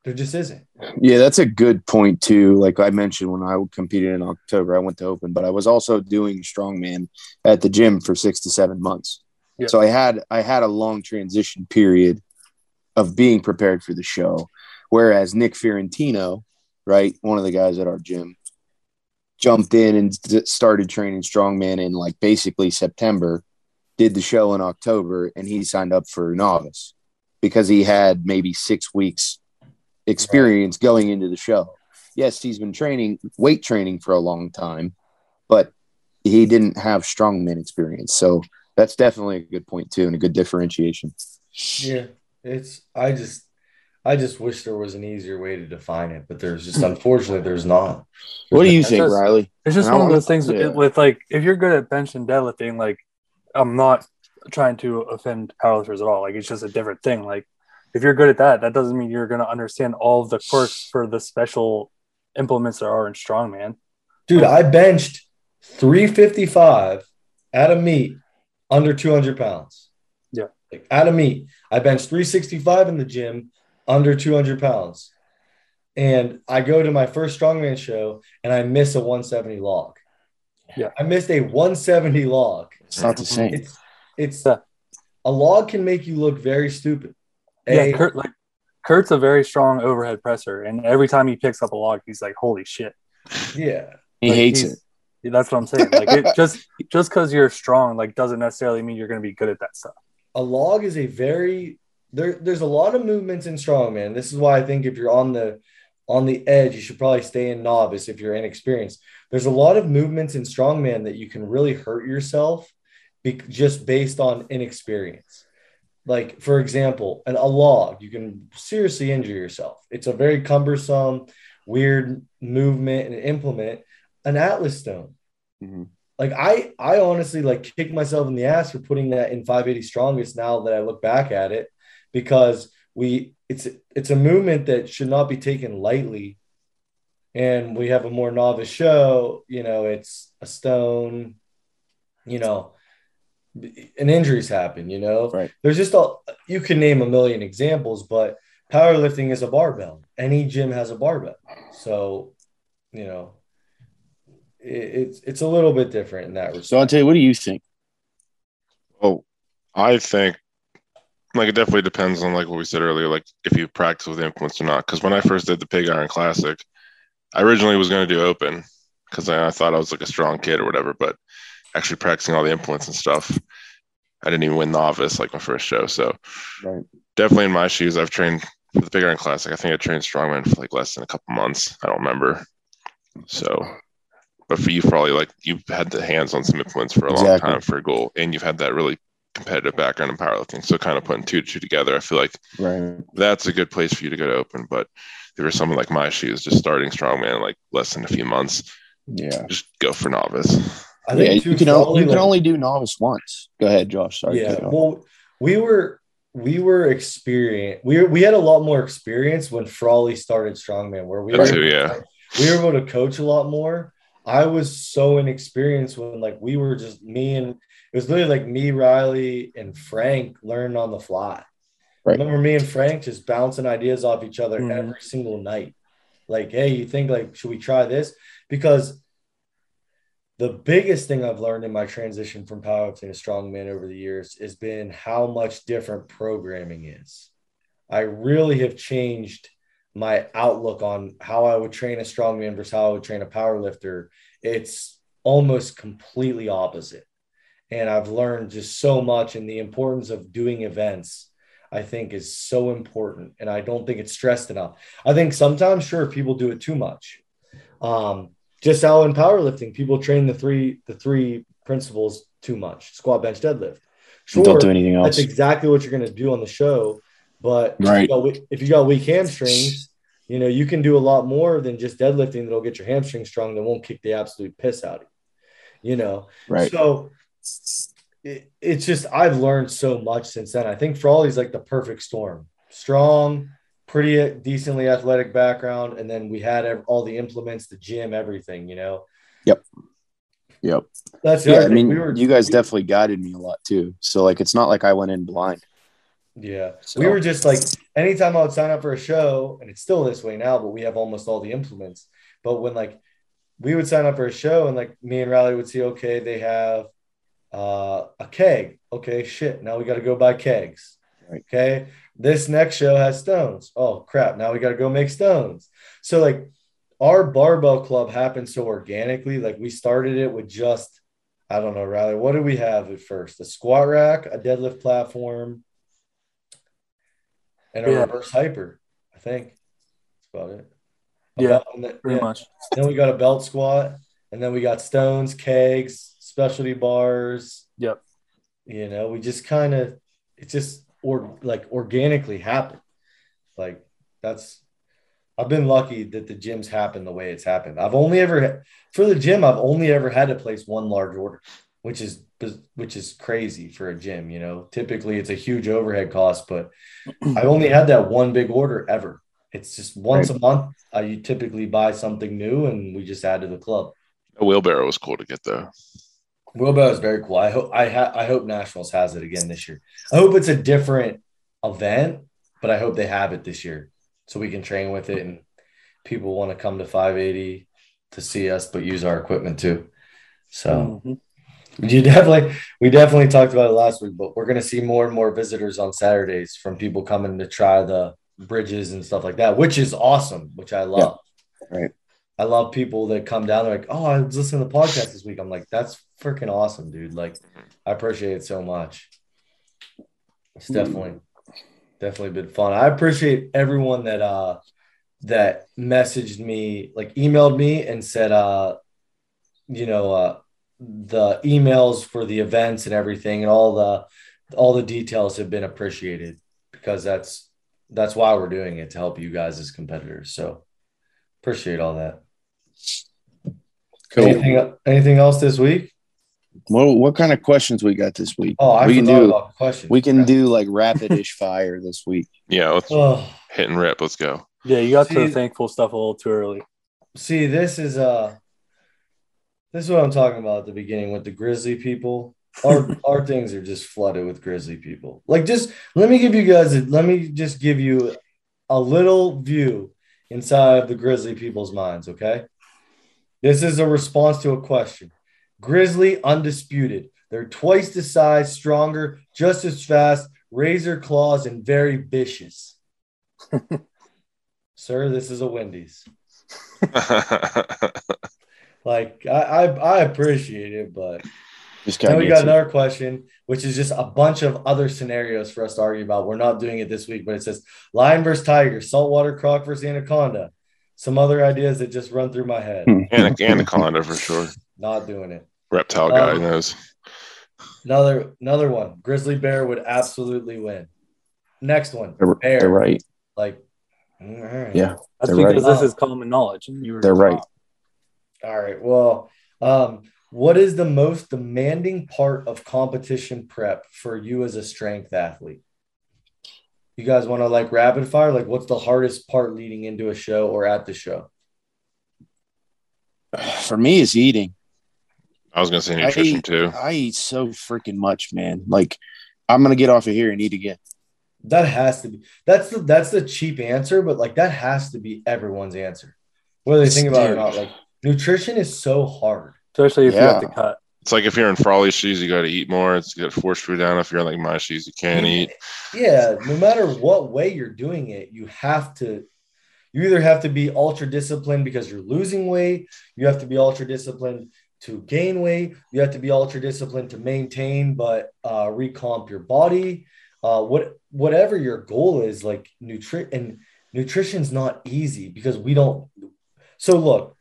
There just isn't. Yeah, that's a good point too. Like I mentioned when I competed in October, I went to open, but I was also doing strongman at the gym for six to seven months. Yeah. So I had I had a long transition period of being prepared for the show. Whereas Nick Fiorentino, right, one of the guys at our gym, jumped in and started training strongman in like basically September, did the show in October, and he signed up for novice because he had maybe six weeks experience going into the show. Yes, he's been training weight training for a long time, but he didn't have strongman experience. So that's definitely a good point too, and a good differentiation. Yeah, it's. I just, I just wish there was an easier way to define it, but there's just unfortunately there's not. What do you That's think, just- Riley? It's just one of those things yeah. with like if you're good at bench and deadlifting, like I'm not trying to offend powerlifters at all. Like it's just a different thing. Like if you're good at that, that doesn't mean you're going to understand all of the quirks for the special implements there are in strongman. Dude, I benched 355 at a meet under 200 pounds. Yeah. Like at a meet, I benched 365 in the gym under 200 pounds. And I go to my first strongman show and I miss a 170 log. Yeah. I missed a 170 log. It's not the same. It's it's Yeah. a log can make you look very stupid. Yeah, A- Kurt like Kurt's a very strong overhead presser, and every time he picks up a log, he's like, "Holy shit!" yeah. He Like, hates it. Yeah, That's what I'm saying. Like it <laughs> just just because you're strong, like doesn't necessarily mean you're going to be good at that stuff. a log is a very there there's a lot of movements in strongman. This is why I think if you're on the on the edge, you should probably stay in novice if you're inexperienced. There's a lot of movements in strongman that you can really hurt yourself be, just based on inexperience. Like for example, an, a log, you can seriously injure yourself. It's a very cumbersome, weird movement and implement. An atlas stone, Mhm. like I I honestly like kick myself in the ass for putting that in 580 strongest now that I look back at it because we it's it's a movement that should not be taken lightly. And we have a more novice show you know it's a stone you know and injuries happen you know? Right. there's just all you can name a million examples but powerlifting is a barbell. Any gym has a barbell. So you know it, it's it's a little bit different in that respect So I'll tell you, what do you think? Oh, I think like it definitely depends on like what we said earlier, like if you practice with implements or not. Because when I first did the Pig Iron Classic, I originally was going to do open because I, I thought I was like a strong kid or whatever. But actually practicing all the implements and stuff, I didn't even win novice like my first show. So Right. definitely in my shoes, I've trained for the pig Iron Classic. I think I trained strongman for like less than a couple months. I don't remember. So, but for you, probably like you've had the hands on some influence for a long time for a goal, and you've had that really competitive background in powerlifting. So, kind of putting two to two together, I feel like Right. that's a good place for you to go to open. But if you're someone like my shoes, just starting strongman in like less than a few months, Yeah. just go for novice. I think too, you can only, you can only do novice once. Go ahead, Josh. Sorry. yeah cut you off. well we were we were experienced we were, we had a lot more experience when Frawley started strongman where we That were too, yeah. we were able to coach a lot more i was so inexperienced when like we were just me and it was literally like me riley and frank learning on the fly Right. remember me and frank just bouncing ideas off each other Mhm. every single night like hey you think like should we try this because the biggest thing I've learned in my transition from powerlifting to strongman over the years has been how much different programming is. I really have changed my outlook on how I would train a strongman versus how I would train a powerlifter. It's almost completely opposite. And I've learned just so much and the importance of doing events, I think is so important. And I don't think it's stressed enough. I think sometimes, sure, people do it too much. Um, just how in powerlifting, people train the three the three principles too much: squat, bench, deadlift. Sure, Don't do anything else. that's exactly what you're going to do on the show. But if you Right. got if you got weak hamstrings, you know you can do a lot more than just deadlifting that'll get your hamstring strong. That won't kick the absolute piss out of you. You know, Right. so it, it's just I've learned so much since then. I think Frawley's like the perfect storm. Strong, pretty decently athletic background, and then we had all the implements, the gym, everything. You know, Yep. Yep. That's Yeah. I mean, we were you guys we- definitely guided me a lot too. So like, it's not like I went in blind. Yeah. So- We were just like, anytime I would sign up for a show, and it's still this way now, but we have almost all the implements. But when like we would sign up for a show and like me and Riley would see, okay, they have uh, a keg. Okay, shit. Now we got to go buy kegs. Right. Okay. This next show has stones. Oh, crap. Now we got to go make stones. So, like, our barbell club happened so organically. Like, we started it with just, I don't know, Riley, what did we have at first? A squat rack, a deadlift platform, and a Yeah. reverse hyper. I think that's about it. A Yeah, belt- Pretty yeah. much. Then we got a belt squat, and then we got stones, kegs, specialty bars. Yep. You know, we just kind of it just or like organically happened. Like that's I've been lucky that the gyms happen the way it's happened. I've only ever for the gym, I've only ever had to place one large order. which is which is crazy for a gym. You know, typically it's a huge overhead cost, but I only had that one big order ever. It's just once right. a month. I you typically buy something new, and we just add to the club. A wheelbarrow was cool to get though. Wheelbarrow is very cool. I hope I ha- I hope Nationals has it again this year. I hope it's a different event, but I hope they have it this year so we can train with it and people want to come to 580 to see us but use our equipment too. So mm-hmm. you definitely we definitely talked about it last week, but we're gonna see more and more visitors on Saturdays from people coming to try the bridges and stuff like that, which is awesome, which I love. Yeah. Right. I love people that come down. They're like, "Oh, I was listening to the podcast this week." I'm like, "That's freaking awesome, dude!" Like, I appreciate it so much. It's definitely, definitely been fun. I appreciate everyone that uh that messaged me, like emailed me, and said, uh, you know, uh, the emails for the events and everything, and all the all the details have been appreciated because that's that's why we're doing it to help you guys as competitors. So appreciate all that. Cool. Anything, anything else this week? Well, what kind of questions we got this week? Oh, I we can do questions. We can do like rapid-ish <laughs> fire this week. Yeah, let's oh. hit and rip. Let's go. Yeah, you got see, to the thankful stuff a little too early. See, this is uh this is what I'm talking about at the beginning with the grizzly people. Our <laughs> our things are just flooded with grizzly people. Like just let me give you guys a, let me just give you a little view inside of the grizzly people's minds, okay? This is a response to a question. Grizzly undisputed. They're twice the size, stronger, just as fast, razor claws, and very vicious. <laughs> Sir, this is a Wendy's. <laughs> like I, I, I appreciate it, but then we got another question, which is just a bunch of other scenarios for us to argue about. We're not doing it this week, but it says lion versus tiger, saltwater croc versus anaconda. Some other ideas that just run through my head. Hmm. anaconda for sure. <laughs> Not doing it. Reptile guy um, knows. Another another one. Grizzly bear would absolutely win. Next one. They're, bear. They're right. Like, right. yeah, that's because right. this is common knowledge. And you were they're right. All right. Well, um, what is the most demanding part of competition prep for you as a strength athlete? You guys want to like rapid fire? Like, what's the hardest part leading into a show or at the show? <sighs> For me, it's eating. I was gonna say nutrition I eat, too. I eat so freaking much, man. Like I'm gonna get off of here and eat again. That has to be that's the that's the cheap answer, but like that has to be everyone's answer, whether they think about it or not. Like nutrition is so hard, especially if yeah. you have to cut. It's like if you're in Frawley's shoes, you got to eat more. It's got to food down. If you're in like my shoes, you can't eat. Yeah, no matter what way you're doing it, you have to. You either have to be ultra disciplined because you're losing weight. You have to be ultra disciplined to gain weight. You have to be ultra disciplined to maintain, but uh, recomp your body. Uh, what whatever your goal is, like nutrition and nutrition's not easy because we don't. So look,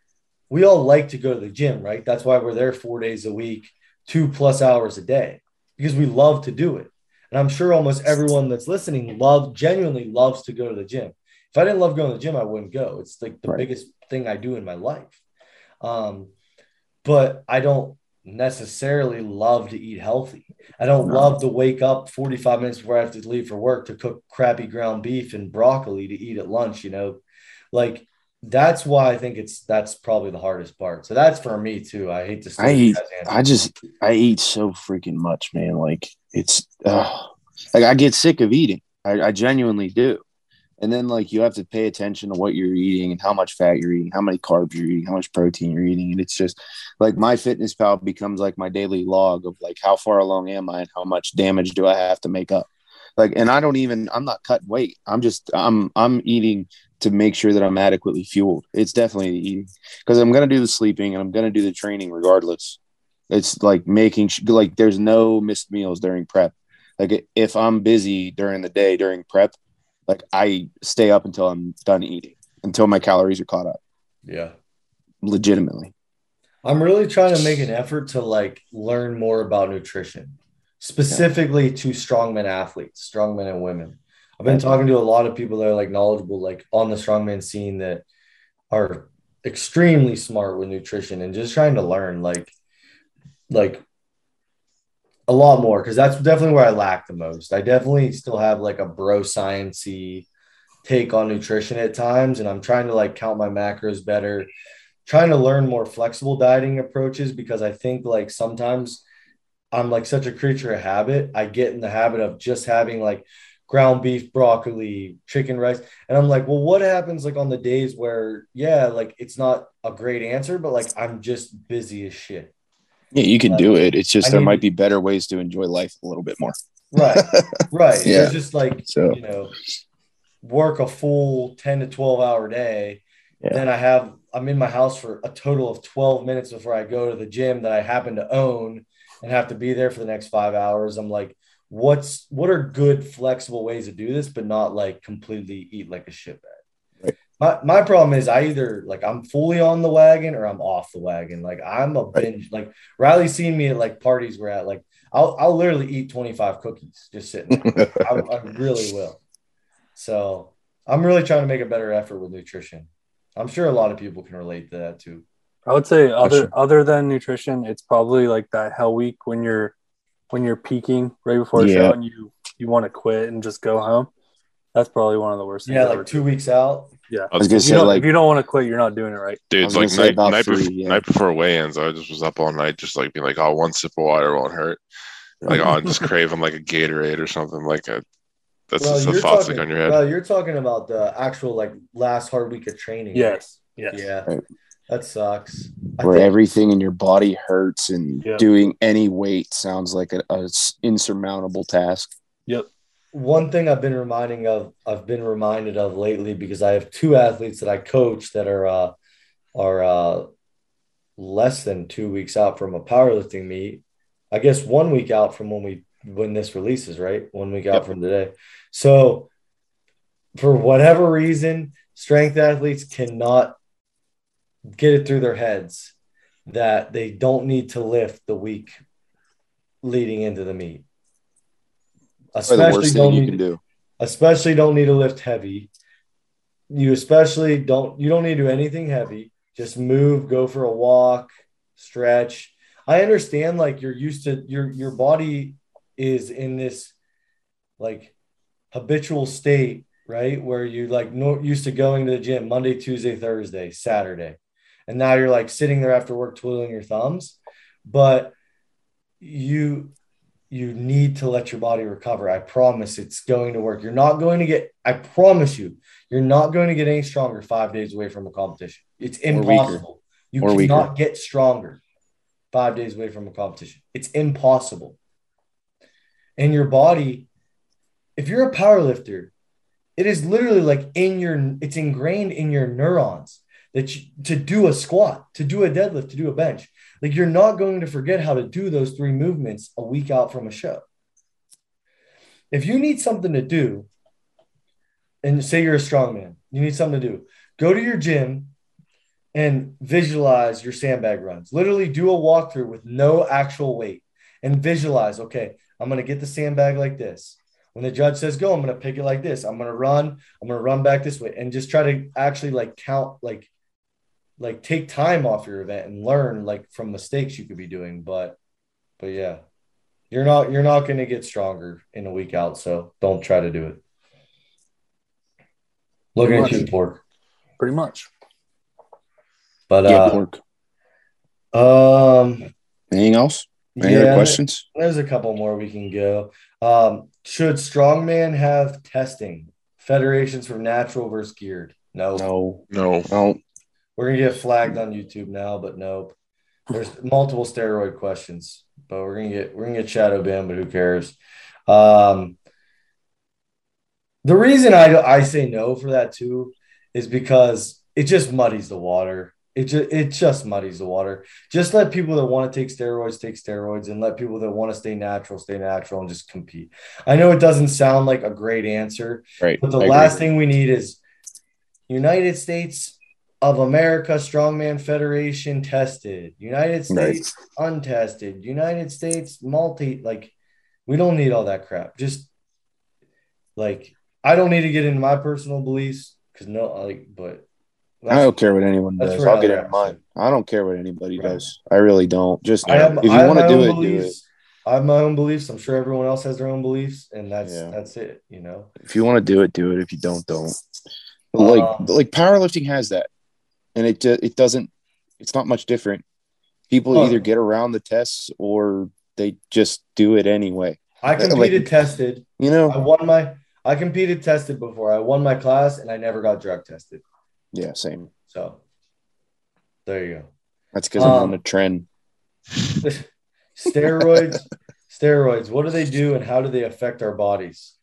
we all like to go to the gym, right? That's why we're there four days a week, two plus hours a day, because we love to do it. And I'm sure almost everyone that's listening love genuinely loves to go to the gym. If I didn't love going to the gym, I wouldn't go. It's like the right. biggest thing I do in my life. Um, but I don't necessarily love to eat healthy. I don't no. love to wake up 45 minutes before I have to leave for work to cook crappy ground beef and broccoli to eat at lunch, you know. Like that's why I think it's that's probably the hardest part. So that's for me too. I hate to I eat I just I eat so freaking much, man. Like it's uh, like I get sick of eating. I, I genuinely do. And then like you have to pay attention to what you're eating and how much fat you're eating, how many carbs you're eating, how much protein you're eating. And it's just like MyFitnessPal becomes like my daily log of like how far along am I and how much damage do I have to make up. Like and I don't even I'm not cutting weight. I'm just I'm I'm eating to make sure that I'm adequately fueled. It's definitely the eating because I'm gonna do the sleeping and I'm gonna do the training regardless. It's like making like there's no missed meals during prep. Like if I'm busy during the day during prep, like I stay up until I'm done eating, until my calories are caught up. Yeah. Legitimately. I'm really trying to make an effort to like learn more about nutrition, specifically yeah. to strongman athletes, strongmen and women. I've been talking to a lot of people that are like knowledgeable, like on the strongman scene that are extremely smart with nutrition and just trying to learn like like a lot more because that's definitely where I lack the most. I definitely still have like a bro sciency take on nutrition at times, and I'm trying to like count my macros better, trying to learn more flexible dieting approaches because I think like sometimes I'm like such a creature of habit. I get in the habit of just having like ground beef, broccoli, chicken rice. And I'm like, well, what happens like on the days where, yeah, like it's not a great answer, but like I'm just busy as shit. Yeah, you can do it. It's just I there need- might be better ways to enjoy life a little bit more. Right. <laughs> Right. Yeah. There's just like, So you know, work a full 10 to 12 hour day. Yeah. Then I have, I'm in my house for a total of 12 minutes before I go to the gym that I happen to own and have to be there for the next five hours. I'm like, what's, what are good flexible ways to do this, but not like completely eat like a shitbag? Right. My, my problem is I either like I'm fully on the wagon or I'm off the wagon. Like I'm a Right. binge. Like Riley's seen me at like parties we're at. Like I'll I'll literally eat 25 cookies just sitting. there. I, I really will. So I'm really trying to make a better effort with nutrition. I'm sure a lot of people can relate to that too. I would say other sure. other than nutrition, it's probably like that hell week when you're when you're peaking right before a Yeah. show and you you want to quit and just go home. That's probably one of the worst. things Yeah, like to two do. weeks out. Yeah, I was gonna if you, say don't, like if you don't want to quit, you're not doing it right. Dude, it's like night, night, three, before, yeah. night before weigh-ins. I just was up all night, just like being like, "Oh, one sip of water won't hurt." Like, oh, I'm just <laughs> craving like a Gatorade or something like a. That's Well, just the you're thoughts talking, like on your head. well, you're talking about the actual like last hard week of training. right? Yes, yes. Yeah. Right. That sucks. I where think- everything in your body hurts and Yeah. doing any weight sounds like a, a s- insurmountable task. Yep. one thing I've been reminding of, I've been reminded of lately because I have two athletes that I coach that are uh, are uh, less than two weeks out from a powerlifting meet. I guess one week out from when we when this releases, right? One week out Yep. from today. So for whatever reason, strength athletes cannot get it through their heads that they don't need to lift the week leading into the meet. Especially don't need can do. especially don't need to lift heavy. You especially don't you don't need to do anything heavy. Just move, go for a walk, stretch. I understand like you're used to your your body is in this like habitual state, right? Where you like no used to going to the gym Monday, Tuesday, Thursday, Saturday. And now you're like sitting there after work twiddling your thumbs. But you you need to let your body recover. I promise it's going to work. You're not going to get, I promise you, you're not going to get any stronger five days away from a competition. It's impossible. You Or cannot weaker. get stronger five days away from a competition. It's impossible. And your body, if you're a power lifter, it is literally like in your, it's ingrained in your neurons that you, to do a squat, to do a deadlift, to do a bench. Like you're not going to forget how to do those three movements a week out from a show. If you need something to do, and say you're a strong man, you need something to do, go to your gym and visualize your sandbag runs. Literally do a walkthrough with no actual weight and visualize, okay, I'm going to get the sandbag like this. When the judge says go, I'm going to pick it like this. I'm going to run, I'm going to run back this way and just try to actually like count like like take time off your event and learn like from mistakes you could be doing but but yeah you're not you're not going to get stronger in a week out so don't try to do it looking at you pork Pretty much. but yeah, uh pork. um Anything else? Any yeah other questions? there's a couple more we can go um should strongman have testing federations for natural versus geared no No. No, No. We're gonna get flagged on YouTube now, but nope. There's multiple steroid questions, but we're gonna get we're gonna get shadow banned, but who cares? Um, the reason I I say no for that too is because it just muddies the water. It just it just muddies the water. Just let people that want to take steroids take steroids, and let people that want to stay natural stay natural and just compete. I know it doesn't sound like a great answer, Right. but the I agree. last thing we need is United States of America Strongman Federation tested, United Right. States untested, United States multi. Like, we don't need all that crap. Just like, I don't need to get into my personal beliefs because no, like, but I don't care what anyone does. I'll get another into mine. I don't care what anybody Right. does. I really don't. Just I have, if you want to do it, do it. beliefs. I have my own beliefs. I'm sure everyone else has their own beliefs, and that's Yeah. that's it. You know. If you want to do it, do it. If you don't, don't. Like Um, like powerlifting has that, and it do- it doesn't. It's not much different. People Oh. either get around the tests or they just do it anyway. I Like- competed, tested. You know, I won my. I competed, tested before. I won my class, and I never got drug tested. Yeah, same. So there you go. That's because I'm Um, on a trend. <laughs> steroids steroids what do they do and how do they affect our bodies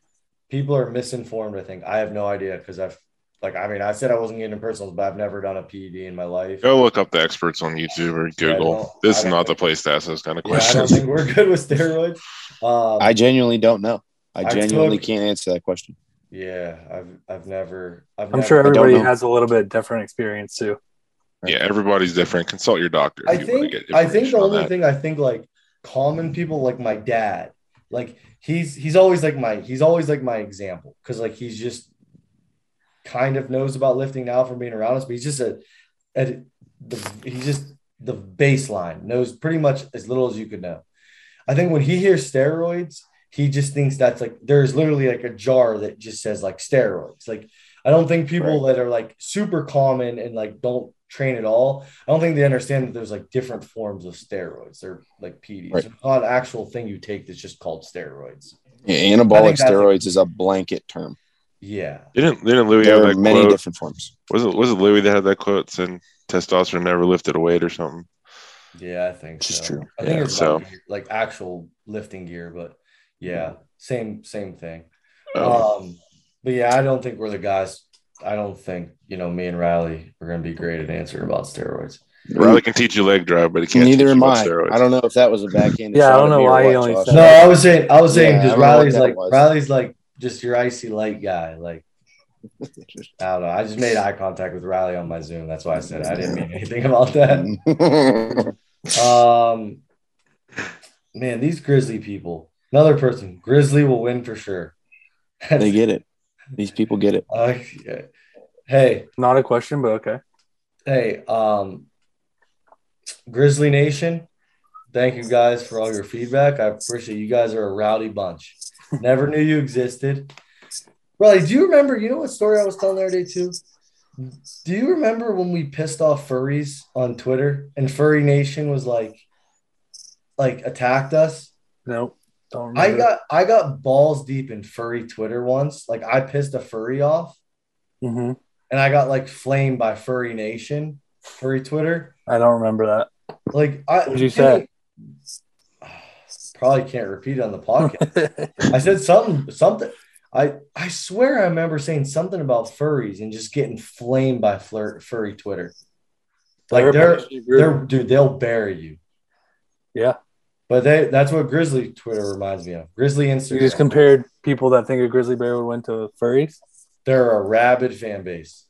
people are misinformed i think i have no idea because i've like i mean i said i wasn't getting personals but i've never done a ped in my life Go look up the experts on YouTube or Google. don't- this is don't the place to ask those kind of yeah, i don't think we're good with steroids um, I genuinely don't know. I I genuinely took- can't answer that question. yeah i've i've never i've I'm never, sure everybody has a little bit different experience too. yeah, everybody's different. Consult your doctor. i if you think get i think the information on only that. thing i think like common people like my dad like he's he's always like my he's always like my example because like he's just kind of knows about lifting now from being around us but he's just a, a the, he's just the baseline knows pretty much as little as you could know. I think when he hears steroids he just thinks that's like there's literally like a jar that just says like steroids. Like i don't think people that are like super common and like don't train at all i don't think they understand that there's like different forms of steroids. They're like pds Right. It's not an actual thing you take that's just called steroids. Yeah, anabolic steroids is a blanket term. Yeah Didn't didn't Louis There have are that many quote? different forms. Was it was it Louis that had that quote saying testosterone never lifted a weight or something? yeah i think Which is so. true. i think it's so- like actual lifting gear but yeah same same thing Um, Um, but yeah, I don't think we're the guys. I don't think you know me and Riley are going to be great at answering about steroids. Riley can teach you leg drive, but he can't. Neither teach you am I. I don't know if that was a backhand. Yeah, I don't know why he only said No, I was saying, I was saying because don't know what Riley's like. Riley's like just your icy light guy. Like I don't know. I just made eye contact with Riley on my Zoom. That's why I said it. I didn't mean anything about that. Um, man, these Grizzly people. Another person. Grizzly will win for sure. <laughs> they get it. These people get it. Uh, hey, Not a question, but okay. Hey, um, Grizzly Nation, thank you guys for all your feedback. I appreciate you guys are a rowdy bunch. Never knew you existed. Riley, do you remember? You know what story I was telling the other day too? Do you remember when we pissed off furries on Twitter and Furry Nation was like, like attacked us? Nope. Don't remember. I got I got balls deep in furry Twitter once. Like I pissed a furry off Mhm. and I got like flamed by Furry Nation, furry Twitter. I don't remember that. Like, I What'd you say? Probably can't repeat it on the podcast. I said something, something. I I swear I remember saying something about furries and just getting flamed by flir- furry Twitter. Like they're they're dude, they'll bury you. yeah. But they that's what Grizzly Twitter reminds me of. Grizzly Instagram. You just compared people that think a grizzly bear would win to furries. they're a rabid fan base.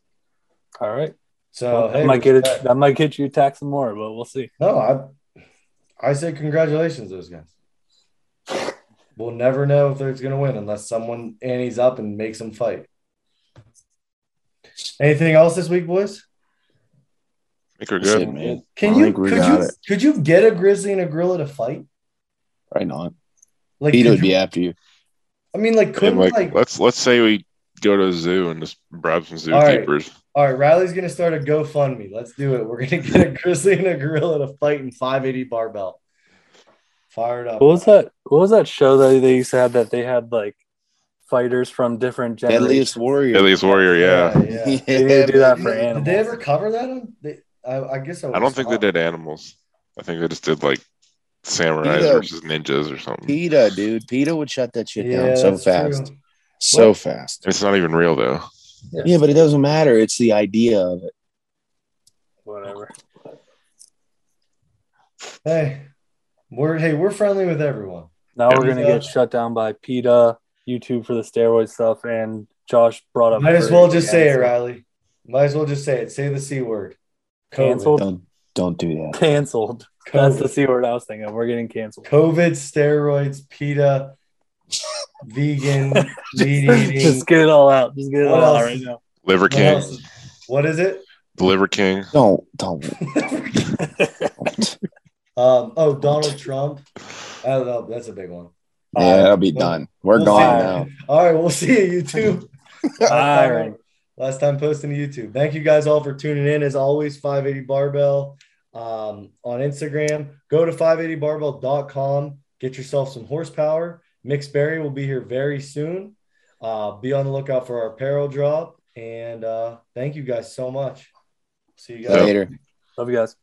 All right. So Well, hey, might get it. That might get you attacked some more, but we'll see. No, I I say congratulations, those guys. We'll never know if they're going to win unless someone antes up and makes them fight. Anything else this week, boys? I think we're That's it, good. man. Can I you think we could got you it. could you get a grizzly and a gorilla to fight? Right not. Like PETA could would be after you. I mean, like couldn't like, like, let's let's say we go to a zoo and just bribe some All right. zookeepers. all right, Riley's gonna start a GoFundMe. Let's do it. We're gonna get a <laughs> grizzly and a gorilla to fight in 580 barbell. Fired up. What was that? What was that show that they used to have that they had like fighters from different generations? Deadliest warrior. Deadliest warrior, yeah. Yeah, yeah. <laughs> They need to do that for Did, animals. did they ever cover that on? They, I, I guess I, I don't think they did animals. I think they just did like samurais Yeah. versus ninjas or something. PETA, dude. PETA would shut that shit Yeah, down so fast. true. So What? fast. It's not even real though. Yeah, but it doesn't matter. It's the idea of it. Whatever. Hey, we're hey, we're friendly with everyone. Now Yeah. we're gonna get shut down by PETA, YouTube for the steroid stuff, and Josh brought up. Might as well just say it, Riley. Might as well just say it. Say the c word. COVID. Canceled. Don't don't do that. Canceled. That's the c word I was thinking. of. We're getting canceled. COVID, steroids, PETA, vegan, <laughs> meat eating. Just get it all out. Just get it What all out right now. Liver King, else? What is it? the Liver King. Don't don't. <laughs> don't. um, oh, Donald Trump. I don't know. That's a big one. Yeah, that'll be Well, done. We're we'll gone see. now. All right, we'll see you YouTube. <laughs> last, Bye. time, last time posting to YouTube. Thank you guys all for tuning in. As always, 580 Barbell um, on Instagram. Go to 580barbell.com. Get yourself some horsepower. Mixed Berry will be here very soon. Uh, be on the lookout for our apparel drop. And uh, thank you guys so much. See you guys. Later. Love you guys.